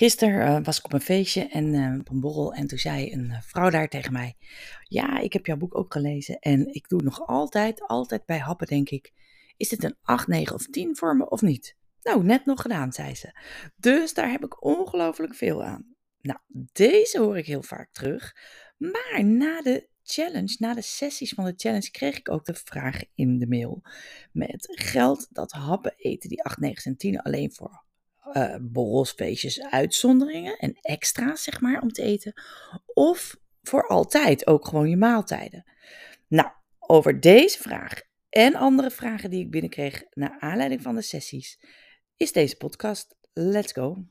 Gisteren uh, was ik op een feestje en uh, op een borrel en toen zei een uh, vrouw daar tegen mij: Ja, ik heb jouw boek ook gelezen en ik doe nog altijd, altijd bij happen, denk ik. Is dit een 8, 9 of 10 voor me of niet? Nou, net nog gedaan, zei ze. Dus daar heb ik ongelooflijk veel aan. Nou, deze hoor ik heel vaak terug. Maar na de challenge, na de sessies van de challenge, kreeg ik ook de vraag in de mail: met geld dat happen eten die 8, 9 en 10 alleen voor uh, borrels, feestjes, uitzonderingen en extra's, zeg maar, om te eten. Of voor altijd ook gewoon je maaltijden. Nou, over deze vraag en andere vragen die ik binnenkreeg naar aanleiding van de sessies, is deze podcast. Let's go!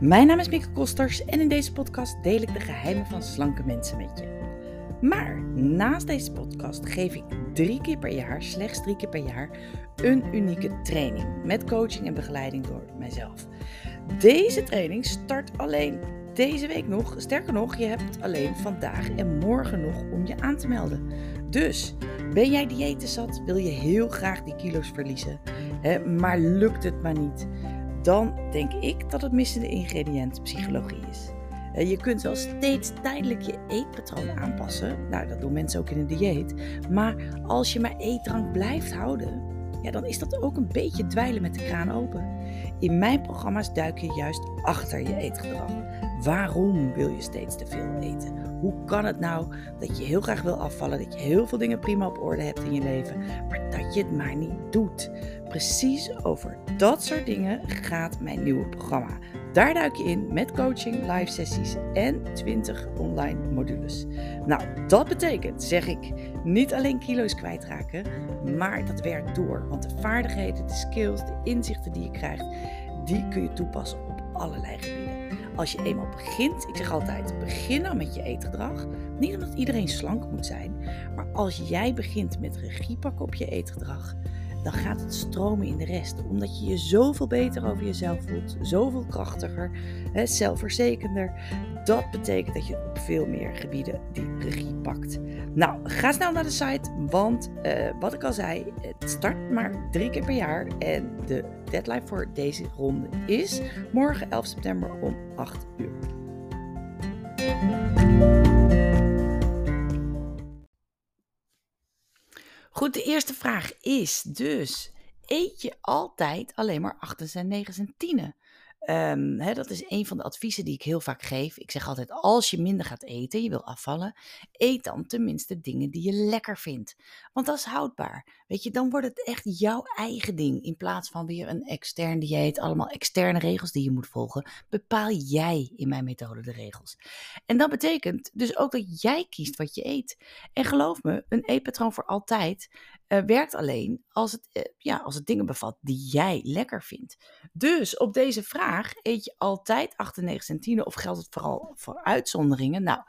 Mijn naam is Mieke Kosters en in deze podcast deel ik de geheimen van slanke mensen met je. Maar naast deze podcast geef ik drie keer per jaar, slechts drie keer per jaar, een unieke training met coaching en begeleiding door mijzelf. Deze training start alleen deze week nog. Sterker nog, je hebt alleen vandaag en morgen nog om je aan te melden. Dus ben jij diëten zat? Wil je heel graag die kilo's verliezen, hè, maar lukt het maar niet? Dan denk ik dat het missende ingrediënt psychologie is. Eh, je kunt wel steeds tijdelijk je eetpatroon aanpassen. Nou, dat doen mensen ook in een dieet. Maar als je maar eetdrank blijft houden, ja, dan is dat ook een beetje dweilen met de kraan open. In mijn programma's duik je juist achter je eetgedrag. Waarom wil je steeds te veel eten? Hoe kan het nou dat je heel graag wil afvallen, dat je heel veel dingen prima op orde hebt in je leven, maar dat je het maar niet doet? Precies over dat soort dingen gaat mijn nieuwe programma. Daar duik je in met coaching, live sessies en 20 online modules. Nou, dat betekent, zeg ik, niet alleen kilo's kwijtraken, maar dat werkt door. Want de vaardigheden, de skills, de inzichten die je krijgt, die kun je toepassen op allerlei gebieden. Als je eenmaal begint, ik zeg altijd, begin dan met je eetgedrag. Niet omdat iedereen slank moet zijn, maar als jij begint met regie pakken op je eetgedrag, dan gaat het stromen in de rest. Omdat je je zoveel beter over jezelf voelt, zoveel krachtiger, hè, zelfverzekender. Dat betekent dat je op veel meer gebieden die regie pakt. Nou, ga snel naar de site, want uh, wat ik al zei, het start maar drie keer per jaar. En de deadline voor deze ronde is morgen 11 september om 8 uur. Goed, de eerste vraag is dus: eet je altijd alleen maar 8 en 9 en 10? Hè, dat is een van de adviezen die ik heel vaak geef. Ik zeg altijd: als je minder gaat eten, je wil afvallen, eet dan tenminste dingen die je lekker vindt. Want dat is houdbaar. Weet je, dan wordt het echt jouw eigen ding. In plaats van weer een extern dieet, allemaal externe regels die je moet volgen, bepaal jij in mijn methode de regels. En dat betekent dus ook dat jij kiest wat je eet. En geloof me, een eetpatroon voor altijd uh, werkt alleen als het, uh, ja, als het dingen bevat die jij lekker vindt. Dus op deze vraag, eet je altijd 98 centine of geldt het vooral voor uitzonderingen? Nou,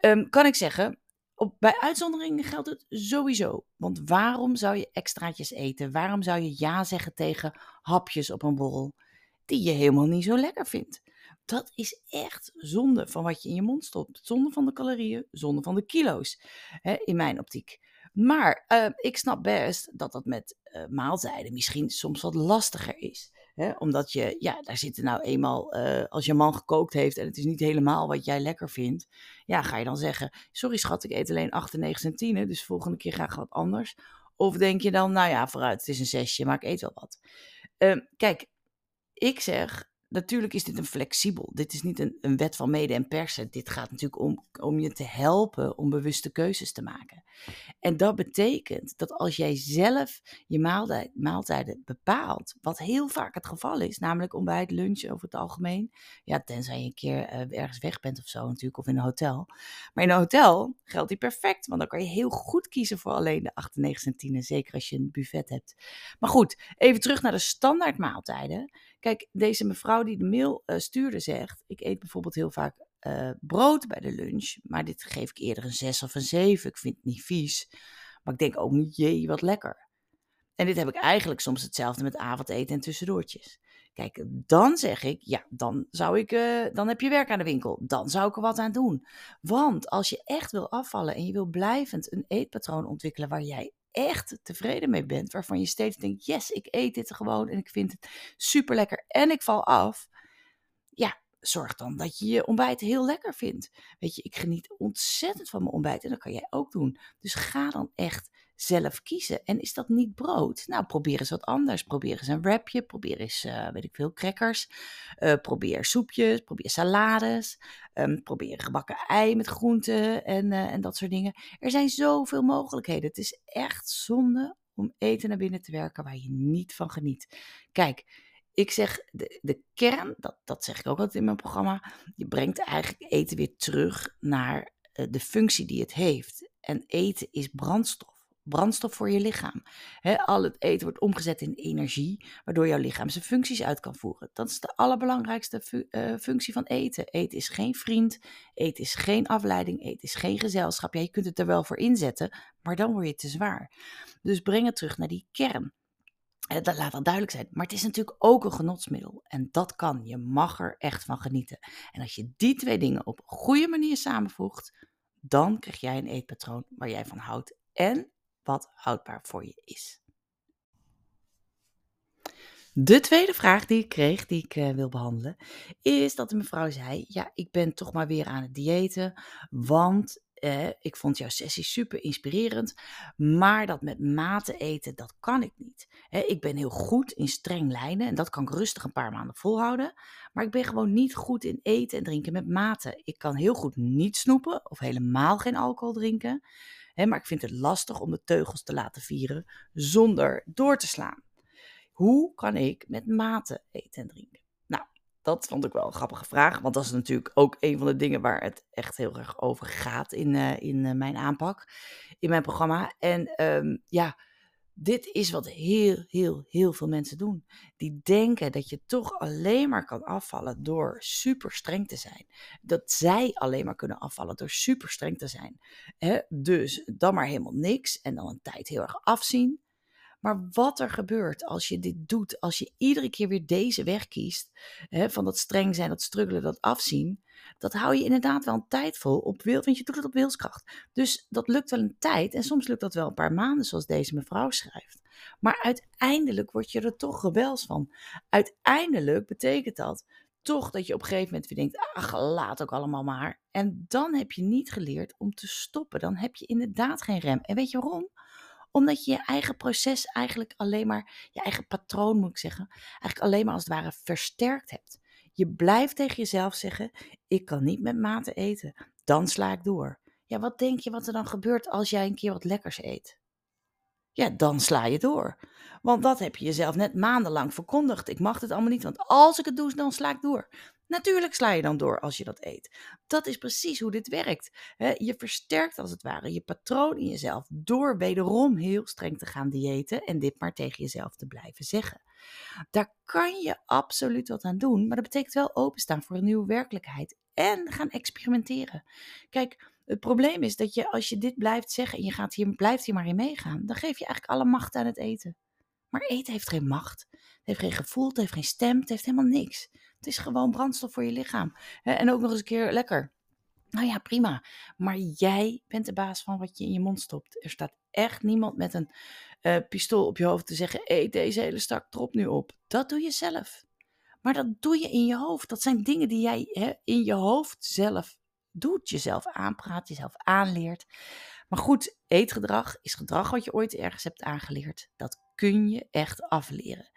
um, kan ik zeggen, op, bij uitzonderingen geldt het sowieso. Want waarom zou je extraatjes eten? Waarom zou je ja zeggen tegen hapjes op een borrel die je helemaal niet zo lekker vindt? Dat is echt zonde van wat je in je mond stopt. Zonde van de calorieën, zonde van de kilo's, hè, in mijn optiek. Maar uh, ik snap best dat dat met uh, maaltijden misschien soms wat lastiger is. Hè? Omdat je, ja, daar zitten nou eenmaal, uh, als je man gekookt heeft en het is niet helemaal wat jij lekker vindt. Ja, ga je dan zeggen, sorry schat, ik eet alleen 8 en 9 centine, dus volgende keer graag wat anders. Of denk je dan, nou ja, vooruit, het is een zesje, maar ik eet wel wat. Ehm, kijk, ik zeg, natuurlijk is dit een flexibel. Dit is niet een, een wet van mede en persen. Dit gaat natuurlijk om, om je te helpen om bewuste keuzes te maken. En dat betekent dat als jij zelf je maaltijd, maaltijden bepaalt, wat heel vaak het geval is, namelijk ontbijt, lunch over het algemeen. Ja, tenzij je een keer uh, ergens weg bent of zo natuurlijk, of in een hotel. Maar in een hotel geldt die perfect, want dan kan je heel goed kiezen voor alleen de 98 centine, zeker als je een buffet hebt. Maar goed, even terug naar de standaard maaltijden. Kijk, deze mevrouw die de mail uh, stuurde zegt, ik eet bijvoorbeeld heel vaak uh, brood bij de lunch, maar dit geef ik eerder een 6 of een 7. Ik vind het niet vies, maar ik denk ook niet, jee, wat lekker. En dit heb ik eigenlijk soms hetzelfde met avondeten en tussendoortjes. Kijk, dan zeg ik, ja, dan zou ik, uh, dan heb je werk aan de winkel. Dan zou ik er wat aan doen. Want als je echt wil afvallen en je wil blijvend een eetpatroon ontwikkelen waar jij echt tevreden mee bent, waarvan je steeds denkt: yes, ik eet dit gewoon en ik vind het super lekker en ik val af. Ja, zorg dan dat je je ontbijt heel lekker vindt. Weet je, ik geniet ontzettend van mijn ontbijt en dat kan jij ook doen. Dus ga dan echt zelf kiezen. En is dat niet brood? Nou, probeer eens wat anders. Probeer eens een wrapje, probeer eens, uh, weet ik veel, crackers. Uh, probeer soepjes, probeer salades. Um, probeer gebakken ei met groenten en, uh, en dat soort dingen. Er zijn zoveel mogelijkheden. Het is echt zonde om eten naar binnen te werken waar je niet van geniet. Kijk, ik zeg de, de kern, dat, dat zeg ik ook altijd in mijn programma. Je brengt eigenlijk eten weer terug naar de functie die het heeft. En eten is brandstof brandstof voor je lichaam. al het eten wordt omgezet in energie, waardoor jouw lichaam zijn functies uit kan voeren. Dat is de allerbelangrijkste uh, functie van eten. Eten is geen vriend, eten is geen afleiding, eten is geen gezelschap. Ja, je kunt het er wel voor inzetten, maar dan word je te zwaar. Dus breng het terug naar die kern. Dat laat dat duidelijk zijn. Maar het is natuurlijk ook een genotsmiddel. En dat kan. Je mag er echt van genieten. En als je die twee dingen op een goede manier samenvoegt, dan krijg jij een eetpatroon waar jij van houdt. En wat houdbaar voor je is. De tweede vraag die ik kreeg, die ik uh, wil behandelen, is dat de mevrouw zei: Ja, ik ben toch maar weer aan het diëten, want eh, ik vond jouw sessie super inspirerend, maar dat met mate eten, dat kan ik niet. ik ben heel goed in streng lijnen en dat kan ik rustig een paar maanden volhouden, maar ik ben gewoon niet goed in eten en drinken met mate. Ik kan heel goed niet snoepen of helemaal geen alcohol drinken maar ik vind het lastig om de teugels te laten vieren zonder door te slaan. Hoe kan ik met mate eten en drinken? Nou, dat vond ik wel een grappige vraag, want dat is natuurlijk ook een van de dingen waar het echt heel erg over gaat in, uh, in uh, mijn aanpak, in mijn programma. En um, ja, dit is wat heel, heel, heel veel mensen doen. Die denken dat je toch alleen maar kan afvallen door super streng te zijn. Dat zij alleen maar kunnen afvallen door super streng te zijn. Dus dan maar helemaal niks en dan een tijd heel erg afzien. Maar wat er gebeurt als je dit doet, als je iedere keer weer deze weg kiest, van dat streng zijn, dat struggelen, dat afzien, dat hou je inderdaad wel een tijd vol op wil, want je doet het op wilskracht. Dus dat lukt wel een tijd en soms lukt dat wel een paar maanden, zoals deze mevrouw schrijft. Maar uiteindelijk word je er toch rebels van. Uiteindelijk betekent dat toch dat je op een gegeven moment weer denkt, ach, laat ook allemaal maar. En dan heb je niet geleerd om te stoppen. Dan heb je inderdaad geen rem. En weet je waarom? Omdat je je eigen proces eigenlijk alleen maar, je eigen patroon moet ik zeggen, eigenlijk alleen maar als het ware versterkt hebt. Je blijft tegen jezelf zeggen: ik kan niet met mate eten. Dan sla ik door. Ja, wat denk je wat er dan gebeurt als jij een keer wat lekkers eet? Ja, dan sla je door. Want dat heb je jezelf net maandenlang verkondigd. Ik mag het allemaal niet, want als ik het doe, dan sla ik door. Natuurlijk sla je dan door als je dat eet. Dat is precies hoe dit werkt. Je versterkt als het ware je patroon in jezelf door wederom heel streng te gaan diëten en dit maar tegen jezelf te blijven zeggen. Daar kan je absoluut wat aan doen, maar dat betekent wel openstaan voor een nieuwe werkelijkheid en gaan experimenteren. Kijk, het probleem is dat je als je dit blijft zeggen en je gaat hier, blijft hier maar in meegaan, dan geef je eigenlijk alle macht aan het eten. Maar eten heeft geen macht, het heeft geen gevoel, het heeft geen stem, het heeft helemaal niks. Het is gewoon brandstof voor je lichaam. En ook nog eens een keer lekker. Nou ja, prima. Maar jij bent de baas van wat je in je mond stopt. Er staat echt niemand met een uh, pistool op je hoofd te zeggen: eet deze hele stak trop nu op. Dat doe je zelf. Maar dat doe je in je hoofd. Dat zijn dingen die jij hè, in je hoofd zelf doet. Jezelf aanpraat, jezelf aanleert. Maar goed, eetgedrag is gedrag wat je ooit ergens hebt aangeleerd. Dat kun je echt afleren.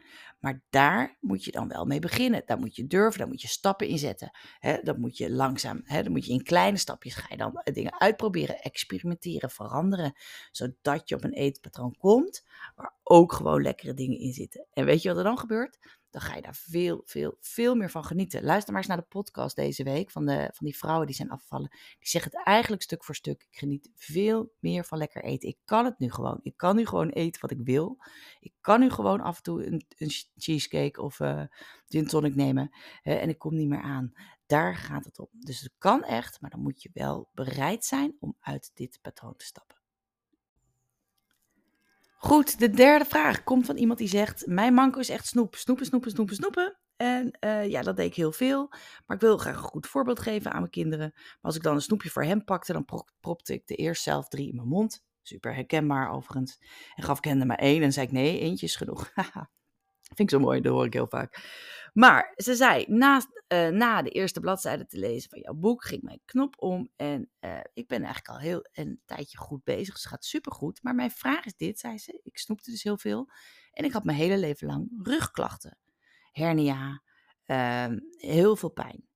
Maar daar moet je dan wel mee beginnen. Daar moet je durven, daar moet je stappen in zetten. He, dat moet je langzaam, he, dan moet je in kleine stapjes ga je dan eh, dingen uitproberen, experimenteren, veranderen. Zodat je op een eetpatroon komt waar ook gewoon lekkere dingen in zitten. En weet je wat er dan gebeurt? Dan ga je daar veel, veel, veel meer van genieten. Luister maar eens naar de podcast deze week van, de, van die vrouwen die zijn afgevallen. Die zeggen het eigenlijk stuk voor stuk. Ik geniet veel meer van lekker eten. Ik kan het nu gewoon. Ik kan nu gewoon eten wat ik wil. Ik kan nu gewoon af en toe een, cheesecake of uh, tonic nemen. en ik kom niet meer aan. Daar gaat het om. Dus het kan echt, maar dan moet je wel bereid zijn om uit dit patroon te stappen. Goed, de derde vraag komt van iemand die zegt: Mijn manko is echt snoep. Snoepen, snoepen, snoepen, snoepen. En uh, ja, dat deed ik heel veel. Maar ik wil graag een goed voorbeeld geven aan mijn kinderen. Maar als ik dan een snoepje voor hem pakte, dan propte ik de eerst zelf drie in mijn mond. Super herkenbaar overigens. En gaf ik hen er maar één en zei ik nee, eentje is genoeg. Vind ik zo mooi, dat hoor ik heel vaak. Maar ze zei, na, uh, na de eerste bladzijde te lezen van jouw boek, ging mijn knop om. En uh, ik ben eigenlijk al heel een tijdje goed bezig. Dus het gaat supergoed. Maar mijn vraag is dit, zei ze. Ik snoepte dus heel veel. En ik had mijn hele leven lang rugklachten. Hernia, uh, heel veel pijn.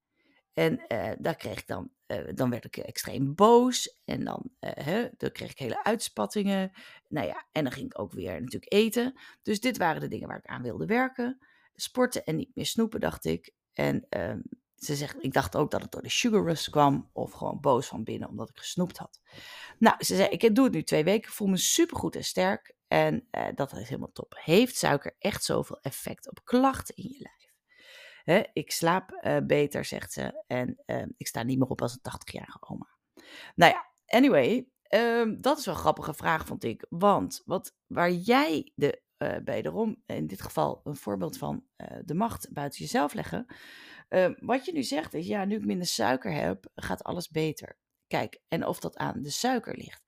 En uh, daar kreeg ik dan, dan werd ik extreem boos. En dan, hè, dan kreeg ik hele uitspattingen. Nou ja, en dan ging ik ook weer natuurlijk eten. Dus dit waren de dingen waar ik aan wilde werken. Sporten en niet meer snoepen, dacht ik. En ehm, ze zegt, ik dacht ook dat het door de sugar rush kwam. Of gewoon boos van binnen, omdat ik gesnoept had. Nou, ze zei, ik doe het nu twee weken. Voel me supergoed en sterk. En dat is helemaal top. Heeft suiker echt zoveel effect op klachten in je lijf? Ik slaap uh, beter, zegt ze. En uh, ik sta niet meer op als een 80-jarige oma. Nou ja, anyway, um, dat is wel een grappige vraag, vond ik. Want wat, waar jij de, uh, wederom, in dit geval een voorbeeld van de macht buiten jezelf leggen. Ehm, wat je nu zegt is, ja, nu ik minder suiker heb, gaat alles beter. Kijk, en of dat aan de suiker ligt.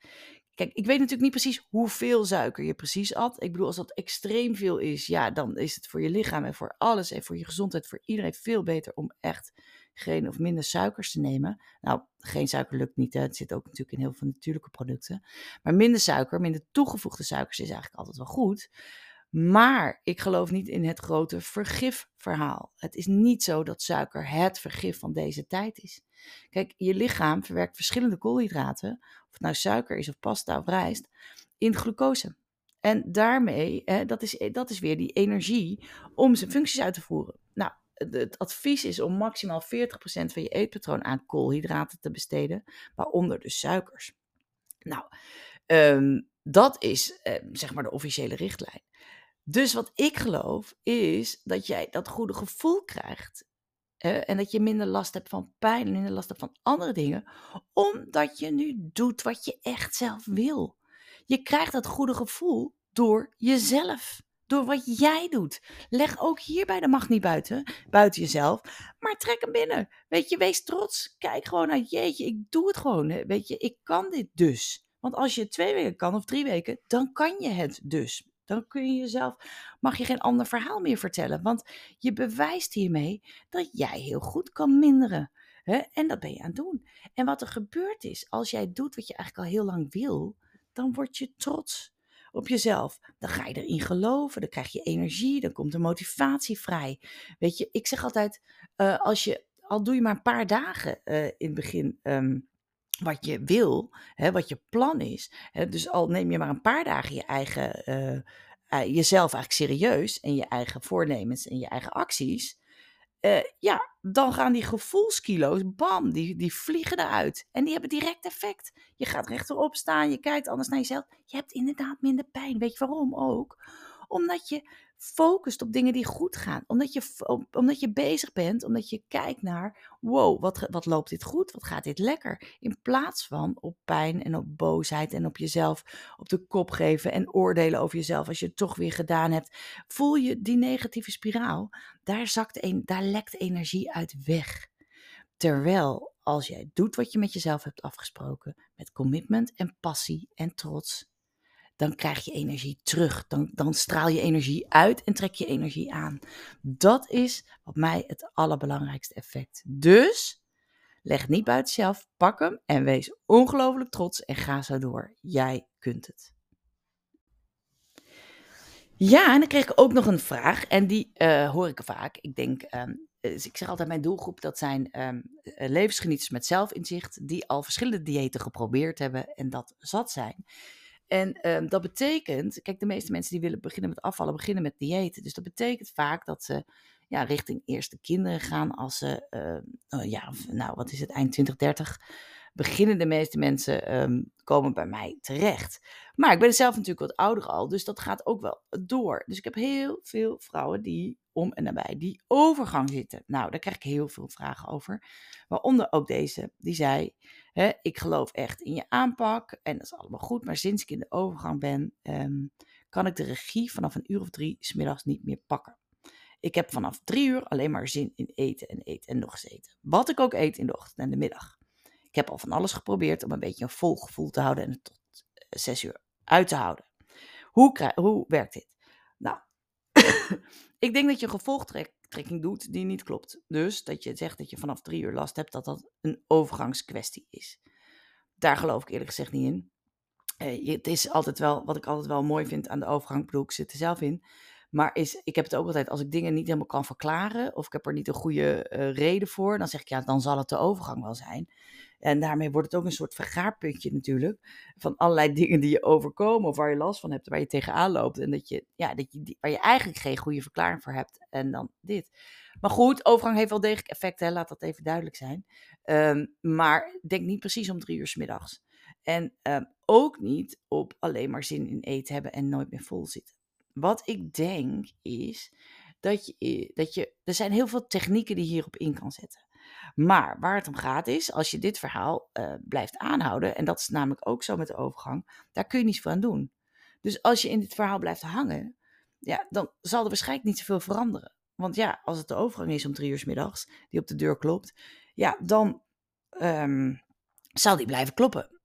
Kijk, ik weet natuurlijk niet precies hoeveel suiker je precies at. Ik bedoel, als dat extreem veel is, ja, dan is het voor je lichaam en voor alles en voor je gezondheid, voor iedereen veel beter om echt geen of minder suikers te nemen. Nou, geen suiker lukt niet, hè. het zit ook natuurlijk in heel veel natuurlijke producten. Maar minder suiker, minder toegevoegde suikers is eigenlijk altijd wel goed. Maar ik geloof niet in het grote vergifverhaal. Het is niet zo dat suiker het vergif van deze tijd is. Kijk, je lichaam verwerkt verschillende koolhydraten, of het nou suiker is of pasta of rijst, in glucose. En daarmee, hè, dat, is, dat is weer die energie om zijn functies uit te voeren. Het advies is om maximaal 40% van je eetpatroon aan koolhydraten te besteden, waaronder dus suikers. Nou, um, dat is eh, zeg maar de officiële richtlijn. Dus wat ik geloof is dat jij dat goede gevoel krijgt. en dat je minder last hebt van pijn minder last hebt van andere dingen. Omdat je nu doet wat je echt zelf wil. Je krijgt dat goede gevoel door jezelf. Door wat jij doet. Leg ook hierbij de macht niet buiten, buiten jezelf. Maar trek hem binnen. Weet je, wees trots. Kijk gewoon naar jeetje, ik doe het gewoon. Weet je, ik kan dit dus. Want als je twee weken kan of drie weken, dan kan je het dus. Dan kun je jezelf, mag je geen ander verhaal meer vertellen. Want je bewijst hiermee dat jij heel goed kan minderen. Hè? En dat ben je aan het doen. En wat er gebeurt is, als jij doet wat je eigenlijk al heel lang wil, dan word je trots op jezelf. Dan ga je erin geloven, dan krijg je energie, dan komt de motivatie vrij. Weet je, ik zeg altijd, uh, als je, al doe je maar een paar dagen uh, in het begin. Um, wat je wil, hè, wat je plan is. Hè, dus al neem je maar een paar dagen je eigen, uh, jezelf eigenlijk serieus en je eigen voornemens en je eigen acties. Uh, ja, dan gaan die gevoelskilo's, bam, die, die vliegen eruit. En die hebben direct effect. Je gaat rechterop staan, je kijkt anders naar jezelf. Je hebt inderdaad minder pijn. Weet je waarom ook? Omdat je focust op dingen die goed gaan. Omdat je, omdat je bezig bent, omdat je kijkt naar, wow, wat, wat loopt dit goed? Wat gaat dit lekker? In plaats van op pijn en op boosheid en op jezelf op de kop geven en oordelen over jezelf als je het toch weer gedaan hebt. Voel je die negatieve spiraal, daar, zakt een, daar lekt energie uit weg. Terwijl als jij doet wat je met jezelf hebt afgesproken, met commitment en passie en trots, dan krijg je energie terug. Dan, dan straal je energie uit en trek je energie aan. Dat is wat mij het allerbelangrijkste effect. Dus leg niet buiten jezelf, pak hem en wees ongelooflijk trots en ga zo door. Jij kunt het. Ja, en dan kreeg ik ook nog een vraag en die uh, hoor ik vaak. Ik denk, um, dus ik zeg altijd mijn doelgroep, dat zijn um, levensgenieters met zelfinzicht die al verschillende diëten geprobeerd hebben en dat zat zijn. En um, dat betekent, kijk, de meeste mensen die willen beginnen met afvallen, beginnen met diëten. Dus dat betekent vaak dat ze ja, richting eerste kinderen gaan als ze, uh, oh ja, nou wat is het, eind 2030, beginnen de meeste mensen um, komen bij mij terecht. Maar ik ben zelf natuurlijk wat ouder al, dus dat gaat ook wel door. Dus ik heb heel veel vrouwen die om en nabij die overgang zitten. Nou, daar krijg ik heel veel vragen over. Waaronder ook deze, die zei, ik geloof echt in je aanpak en dat is allemaal goed, maar sinds ik in de overgang ben, um, kan ik de regie vanaf een uur of drie smiddags niet meer pakken. Ik heb vanaf drie uur alleen maar zin in eten en eten en nog eens eten. Wat ik ook eet in de ochtend en de middag. Ik heb al van alles geprobeerd om een beetje een vol gevoel te houden en tot zes uur uit te houden. Hoe, hoe werkt dit? Nou, ik denk dat je een gevolgtrekking doet die niet klopt. Dus dat je zegt dat je vanaf drie uur last hebt, dat dat een overgangskwestie is. Daar geloof ik eerlijk gezegd niet in. Uh, het is altijd wel, wat ik altijd wel mooi vind aan de overgang, bedoel, ik zit er zelf in. Maar is, ik heb het ook altijd, als ik dingen niet helemaal kan verklaren, of ik heb er niet een goede uh, reden voor, dan zeg ik ja, dan zal het de overgang wel zijn. En daarmee wordt het ook een soort vergaarpuntje natuurlijk. Van allerlei dingen die je overkomen of waar je last van hebt, waar je tegenaan loopt. En dat je, ja, dat je, waar je eigenlijk geen goede verklaring voor hebt. En dan dit. Maar goed, overgang heeft wel degelijk effect, hè? laat dat even duidelijk zijn. Um, maar denk niet precies om drie uur s middags. En um, ook niet op alleen maar zin in eten hebben en nooit meer vol zitten. Wat ik denk is dat je, dat je. Er zijn heel veel technieken die je hierop in kan zetten. Maar waar het om gaat is, als je dit verhaal uh, blijft aanhouden, en dat is namelijk ook zo met de overgang, daar kun je niets aan doen. Dus als je in dit verhaal blijft hangen, ja, dan zal er waarschijnlijk niet zoveel veranderen. Want ja, als het de overgang is om drie uur s middags, die op de deur klopt, ja, dan um, zal die blijven kloppen.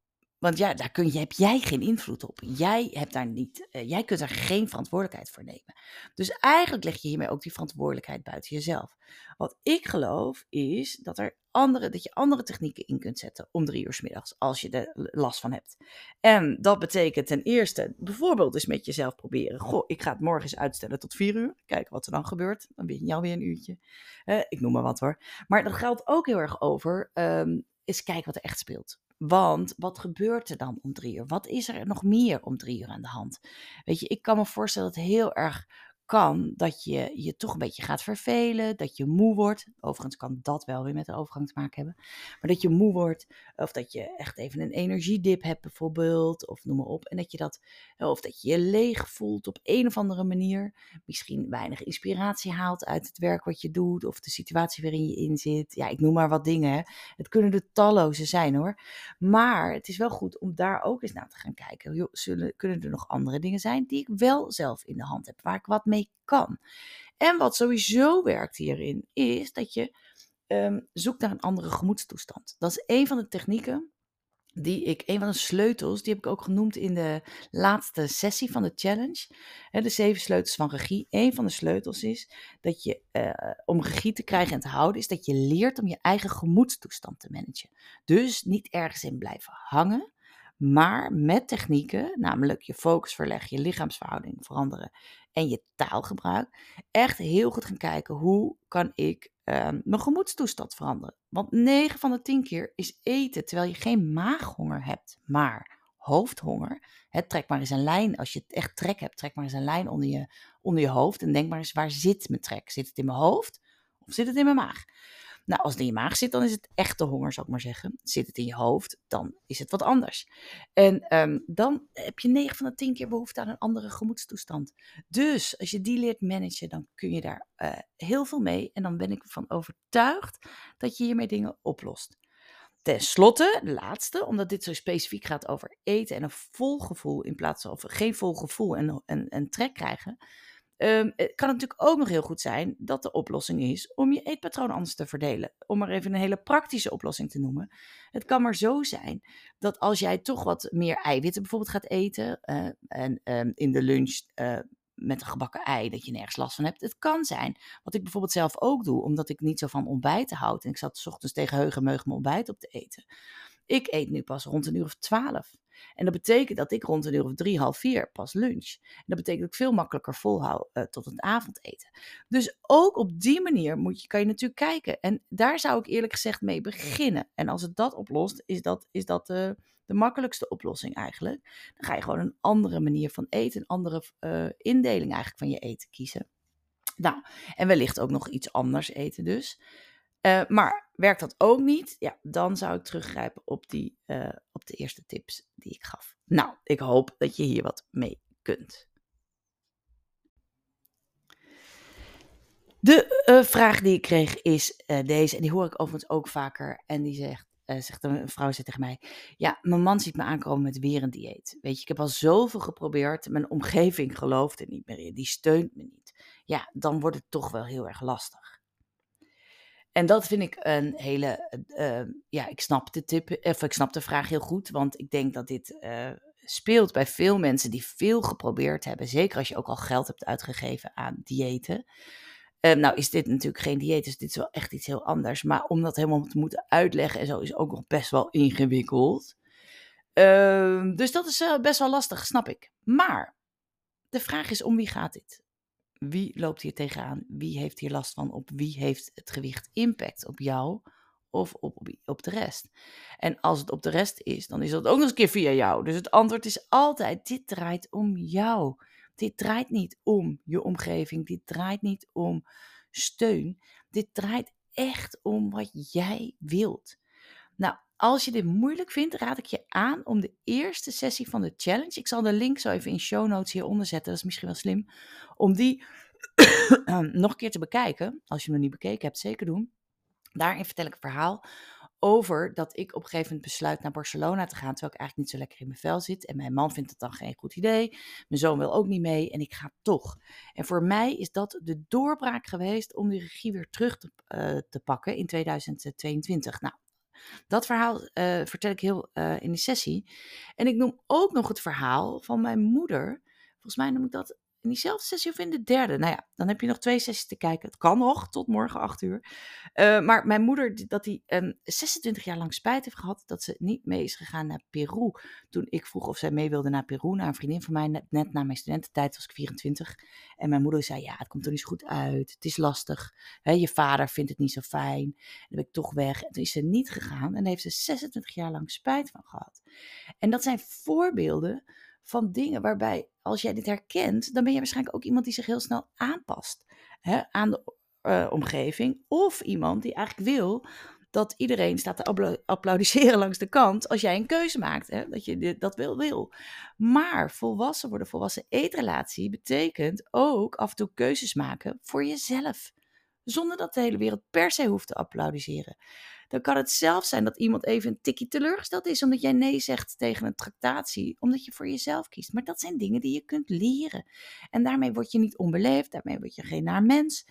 Want ja, daar kun heb jij geen invloed op. Jij, hebt daar niet, uh, jij kunt daar geen verantwoordelijkheid voor nemen. Dus eigenlijk leg je hiermee ook die verantwoordelijkheid buiten jezelf. Wat ik geloof is dat, er andere, dat je andere technieken in kunt zetten om drie uur s middags, als je er last van hebt. En dat betekent ten eerste, bijvoorbeeld eens met jezelf proberen. Goh, ik ga het morgen eens uitstellen tot vier uur. Kijken wat er dan gebeurt. Dan ben je jou weer een uurtje. Uh, ik noem maar wat hoor. Maar dat geldt ook heel erg over, um, eens kijken wat er echt speelt. Want wat gebeurt er dan om drie uur? Wat is er nog meer om drie uur aan de hand? Weet je, ik kan me voorstellen dat heel erg kan dat je je toch een beetje gaat vervelen, dat je moe wordt. Overigens kan dat wel weer met de overgang te maken hebben. Maar dat je moe wordt, of dat je echt even een energiedip hebt bijvoorbeeld, of noem maar op. En dat je dat, of dat je je leeg voelt op een of andere manier. Misschien weinig inspiratie haalt uit het werk wat je doet, of de situatie waarin je in zit. Ja, ik noem maar wat dingen. Het kunnen er talloze zijn hoor. Maar het is wel goed om daar ook eens naar te gaan kijken. Zullen, kunnen er nog andere dingen zijn die ik wel zelf in de hand heb, waar ik wat mee kan. En wat sowieso werkt hierin, is dat je um, zoekt naar een andere gemoedstoestand. Dat is een van de technieken die ik, een van de sleutels, die heb ik ook genoemd in de laatste sessie van de challenge. de zeven sleutels van regie. Een van de sleutels is dat je, uh, om regie te krijgen en te houden, is dat je leert om je eigen gemoedstoestand te managen. Dus niet ergens in blijven hangen, maar met technieken, namelijk je focus verleggen, je lichaamsverhouding veranderen en je taalgebruik, echt heel goed gaan kijken hoe kan ik um, mijn gemoedstoestand veranderen. Want 9 van de 10 keer is eten terwijl je geen maaghonger hebt, maar hoofdhonger. Trek maar eens een lijn, als je echt trek hebt, trek maar eens een lijn onder je, onder je hoofd en denk maar eens waar zit mijn trek? Zit het in mijn hoofd of zit het in mijn maag? Nou, als het in je maag zit, dan is het echte honger, zou ik maar zeggen. Zit het in je hoofd, dan is het wat anders. En um, dan heb je 9 van de 10 keer behoefte aan een andere gemoedstoestand. Dus als je die leert managen, dan kun je daar uh, heel veel mee. En dan ben ik ervan overtuigd dat je hiermee dingen oplost. Ten slotte, de laatste, omdat dit zo specifiek gaat over eten en een vol gevoel in plaats van of geen vol gevoel en, en, en trek krijgen, Um, kan het natuurlijk ook nog heel goed zijn dat de oplossing is om je eetpatroon anders te verdelen. Om maar even een hele praktische oplossing te noemen. Het kan maar zo zijn dat als jij toch wat meer eiwitten bijvoorbeeld gaat eten uh, en um, in de lunch uh, met een gebakken ei, dat je nergens last van hebt. Het kan zijn, wat ik bijvoorbeeld zelf ook doe, omdat ik niet zo van ontbijten houd. En ik zat s ochtends tegen heugenmeug mijn ontbijt op te eten. Ik eet nu pas rond een uur of twaalf. En dat betekent dat ik rond een uur of drie, half vier pas lunch. En dat betekent dat ik veel makkelijker volhoud uh, tot het avondeten. Dus ook op die manier moet je, kan je natuurlijk kijken. En daar zou ik eerlijk gezegd mee beginnen. En als het dat oplost, is dat, is dat de, de makkelijkste oplossing eigenlijk. Dan ga je gewoon een andere manier van eten, een andere uh, indeling eigenlijk van je eten kiezen. Nou, en wellicht ook nog iets anders eten dus. Uh, maar werkt dat ook niet? Ja, dan zou ik teruggrijpen op, die, uh, op de eerste tips die ik gaf. Nou, ik hoop dat je hier wat mee kunt. De uh, vraag die ik kreeg is deze, en die hoor ik overigens ook vaker. En die zegt, zegt een vrouw zegt tegen mij: Ja, mijn man ziet me aankomen met weer een dieet. Weet je, ik heb al zoveel geprobeerd. Mijn omgeving gelooft er niet meer in. Die steunt me niet. Ja, dan wordt het toch wel heel erg lastig. En dat vind ik een hele, uh, ja, ik snap de tip, ik snap de vraag heel goed, want ik denk dat dit uh, speelt bij veel mensen die veel geprobeerd hebben, zeker als je ook al geld hebt uitgegeven aan diëten. Ehm, nou is dit natuurlijk geen dieet, dus dit is wel echt iets heel anders. Maar om dat helemaal te moeten uitleggen en zo is ook nog best wel ingewikkeld. Ehm, dus dat is uh, best wel lastig, snap ik. Maar de vraag is om wie gaat dit? Wie loopt hier tegenaan? Wie heeft hier last van? Op wie heeft het gewicht impact? Op jou of op, op de rest? En als het op de rest is, dan is dat ook nog eens een keer via jou. Dus het antwoord is altijd: dit draait om jou. Dit draait niet om je omgeving. Dit draait niet om steun. Dit draait echt om wat jij wilt. Nou, als je dit moeilijk vindt, raad ik je aan om de eerste sessie van de challenge. Ik zal de link zo even in show notes hieronder zetten. Dat is misschien wel slim. Om die nog een keer te bekijken. Als je hem nog niet bekeken hebt, zeker doen. Daarin vertel ik een verhaal over dat ik op een gegeven moment besluit naar Barcelona te gaan, terwijl ik eigenlijk niet zo lekker in mijn vel zit. En mijn man vindt het dan geen goed idee. Mijn zoon wil ook niet mee en ik ga toch. En voor mij is dat de doorbraak geweest om die regie weer terug te, uh, te pakken in 2022. Nou, dat verhaal uh, vertel ik heel uh, in die sessie. En ik noem ook nog het verhaal van mijn moeder. Volgens mij noem ik dat in diezelfde sessie of in de derde. Nou ja, dan heb je nog twee sessies te kijken. Het kan nog, tot morgen 8 uur. Uh, maar mijn moeder, dat die um, ehm, 26 jaar lang spijt heeft gehad dat ze niet mee is gegaan naar Peru. Toen ik vroeg of zij mee wilde naar Peru, naar een vriendin van mij, net, na mijn studententijd was ik 24. En mijn moeder zei, ja, het komt er niet zo goed uit. Het is lastig. Je vader vindt het niet zo fijn. En dan ben ik toch weg. En toen is ze niet gegaan. En heeft ze 26 jaar lang spijt van gehad. En dat zijn voorbeelden van dingen waarbij, als jij dit herkent, dan ben je waarschijnlijk ook iemand die zich heel snel aanpast hè, aan de uh, omgeving. Of iemand die eigenlijk wil dat iedereen staat te applaudisseren langs de kant als jij een keuze maakt. Hè, dat je dat wil, wil. Maar volwassen worden, volwassen eetrelatie, betekent ook af en toe keuzes maken voor jezelf. Zonder dat de hele wereld per se hoeft te applaudisseren dan kan het zelf zijn dat iemand even een tikje teleurgesteld is omdat jij nee zegt tegen een tractatie, omdat je voor jezelf kiest. Maar dat zijn dingen die je kunt leren. En daarmee word je niet onbeleefd, daarmee word je geen naar mens.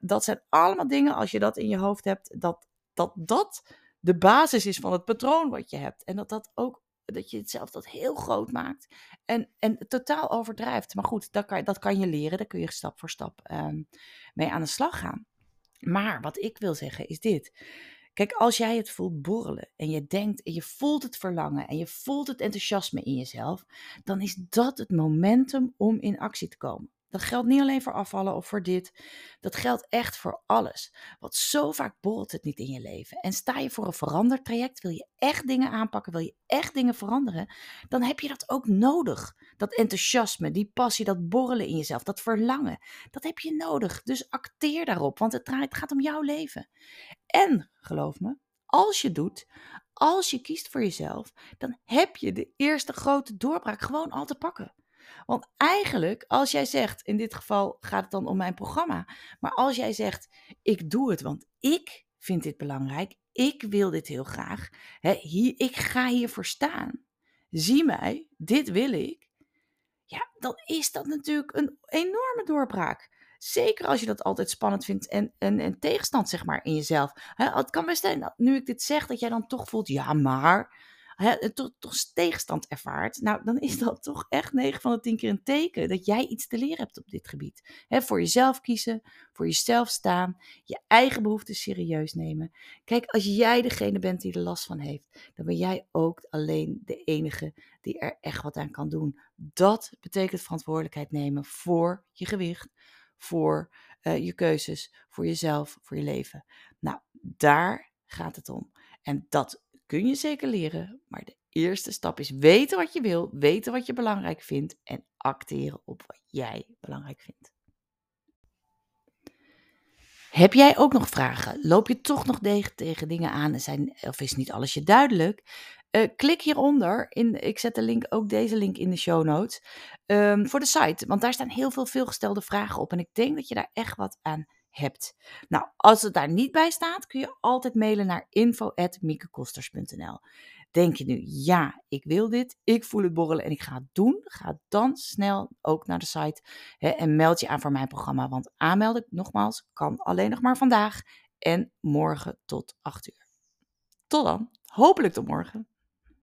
Dat zijn allemaal dingen, als je dat in je hoofd hebt, dat dat, dat de basis is van het patroon wat je hebt. En dat dat ook dat je het zelf dat heel groot maakt en, en totaal overdrijft. Maar goed, dat kan, dat kan je leren. Daar kun je stap voor stap ehm, mee aan de slag gaan. Maar wat ik wil zeggen is dit. Kijk, als jij het voelt borrelen en je denkt en je voelt het verlangen en je voelt het enthousiasme in jezelf, dan is dat het momentum om in actie te komen. Dat geldt niet alleen voor afvallen of voor dit. Dat geldt echt voor alles. Want zo vaak borrelt het niet in je leven. En sta je voor een verandertraject, wil je echt dingen aanpakken, wil je echt dingen veranderen, dan heb je dat ook nodig. Dat enthousiasme, die passie, dat borrelen in jezelf, dat verlangen, dat heb je nodig. Dus acteer daarop, want het gaat om jouw leven. En geloof me, als je doet, als je kiest voor jezelf, dan heb je de eerste grote doorbraak gewoon al te pakken. Want eigenlijk, als jij zegt, in dit geval gaat het dan om mijn programma, maar als jij zegt, ik doe het, want ik vind dit belangrijk, ik wil dit heel graag, hè, hier, ik ga hiervoor staan. Zie mij, dit wil ik. Ja, dan is dat natuurlijk een enorme doorbraak. Zeker als je dat altijd spannend vindt en, en, en tegenstand, zeg maar, in jezelf. het kan best zijn, nu ik dit zeg, dat jij dan toch voelt, ja, maar hè, toch, toch tegenstand ervaart, nou dan is dat toch echt 9 van de 10 keer een teken dat jij iets te leren hebt op dit gebied. Hè, voor jezelf kiezen, voor jezelf staan, je eigen behoeften serieus nemen. Kijk, als jij degene bent die er last van heeft, dan ben jij ook alleen de enige die er echt wat aan kan doen. Dat betekent verantwoordelijkheid nemen voor je gewicht, voor uh, je keuzes, voor jezelf, voor je leven. Nou, daar gaat het om. En dat kun je zeker leren, maar de eerste stap is weten wat je wil, weten wat je belangrijk vindt en acteren op wat jij belangrijk vindt. Heb jij ook nog vragen? Loop je toch nog tegen dingen aan zijn, of is niet alles je duidelijk? Uh, klik hieronder. In, ik zet de link, ook deze link in de show notes. Um, voor de site. Want daar staan heel veel veelgestelde vragen op. En ik denk dat je daar echt wat aan hebt. Nou, als het daar niet bij staat, kun je altijd mailen naar info.miekekosters.nl. Denk je nu, ja, ik wil dit, ik voel het borrelen en ik ga het doen, ga dan snel ook naar de site hè, en meld je aan voor mijn programma. Want aanmelden, nogmaals, kan alleen nog maar vandaag en morgen tot 8 uur. Tot dan, hopelijk tot morgen.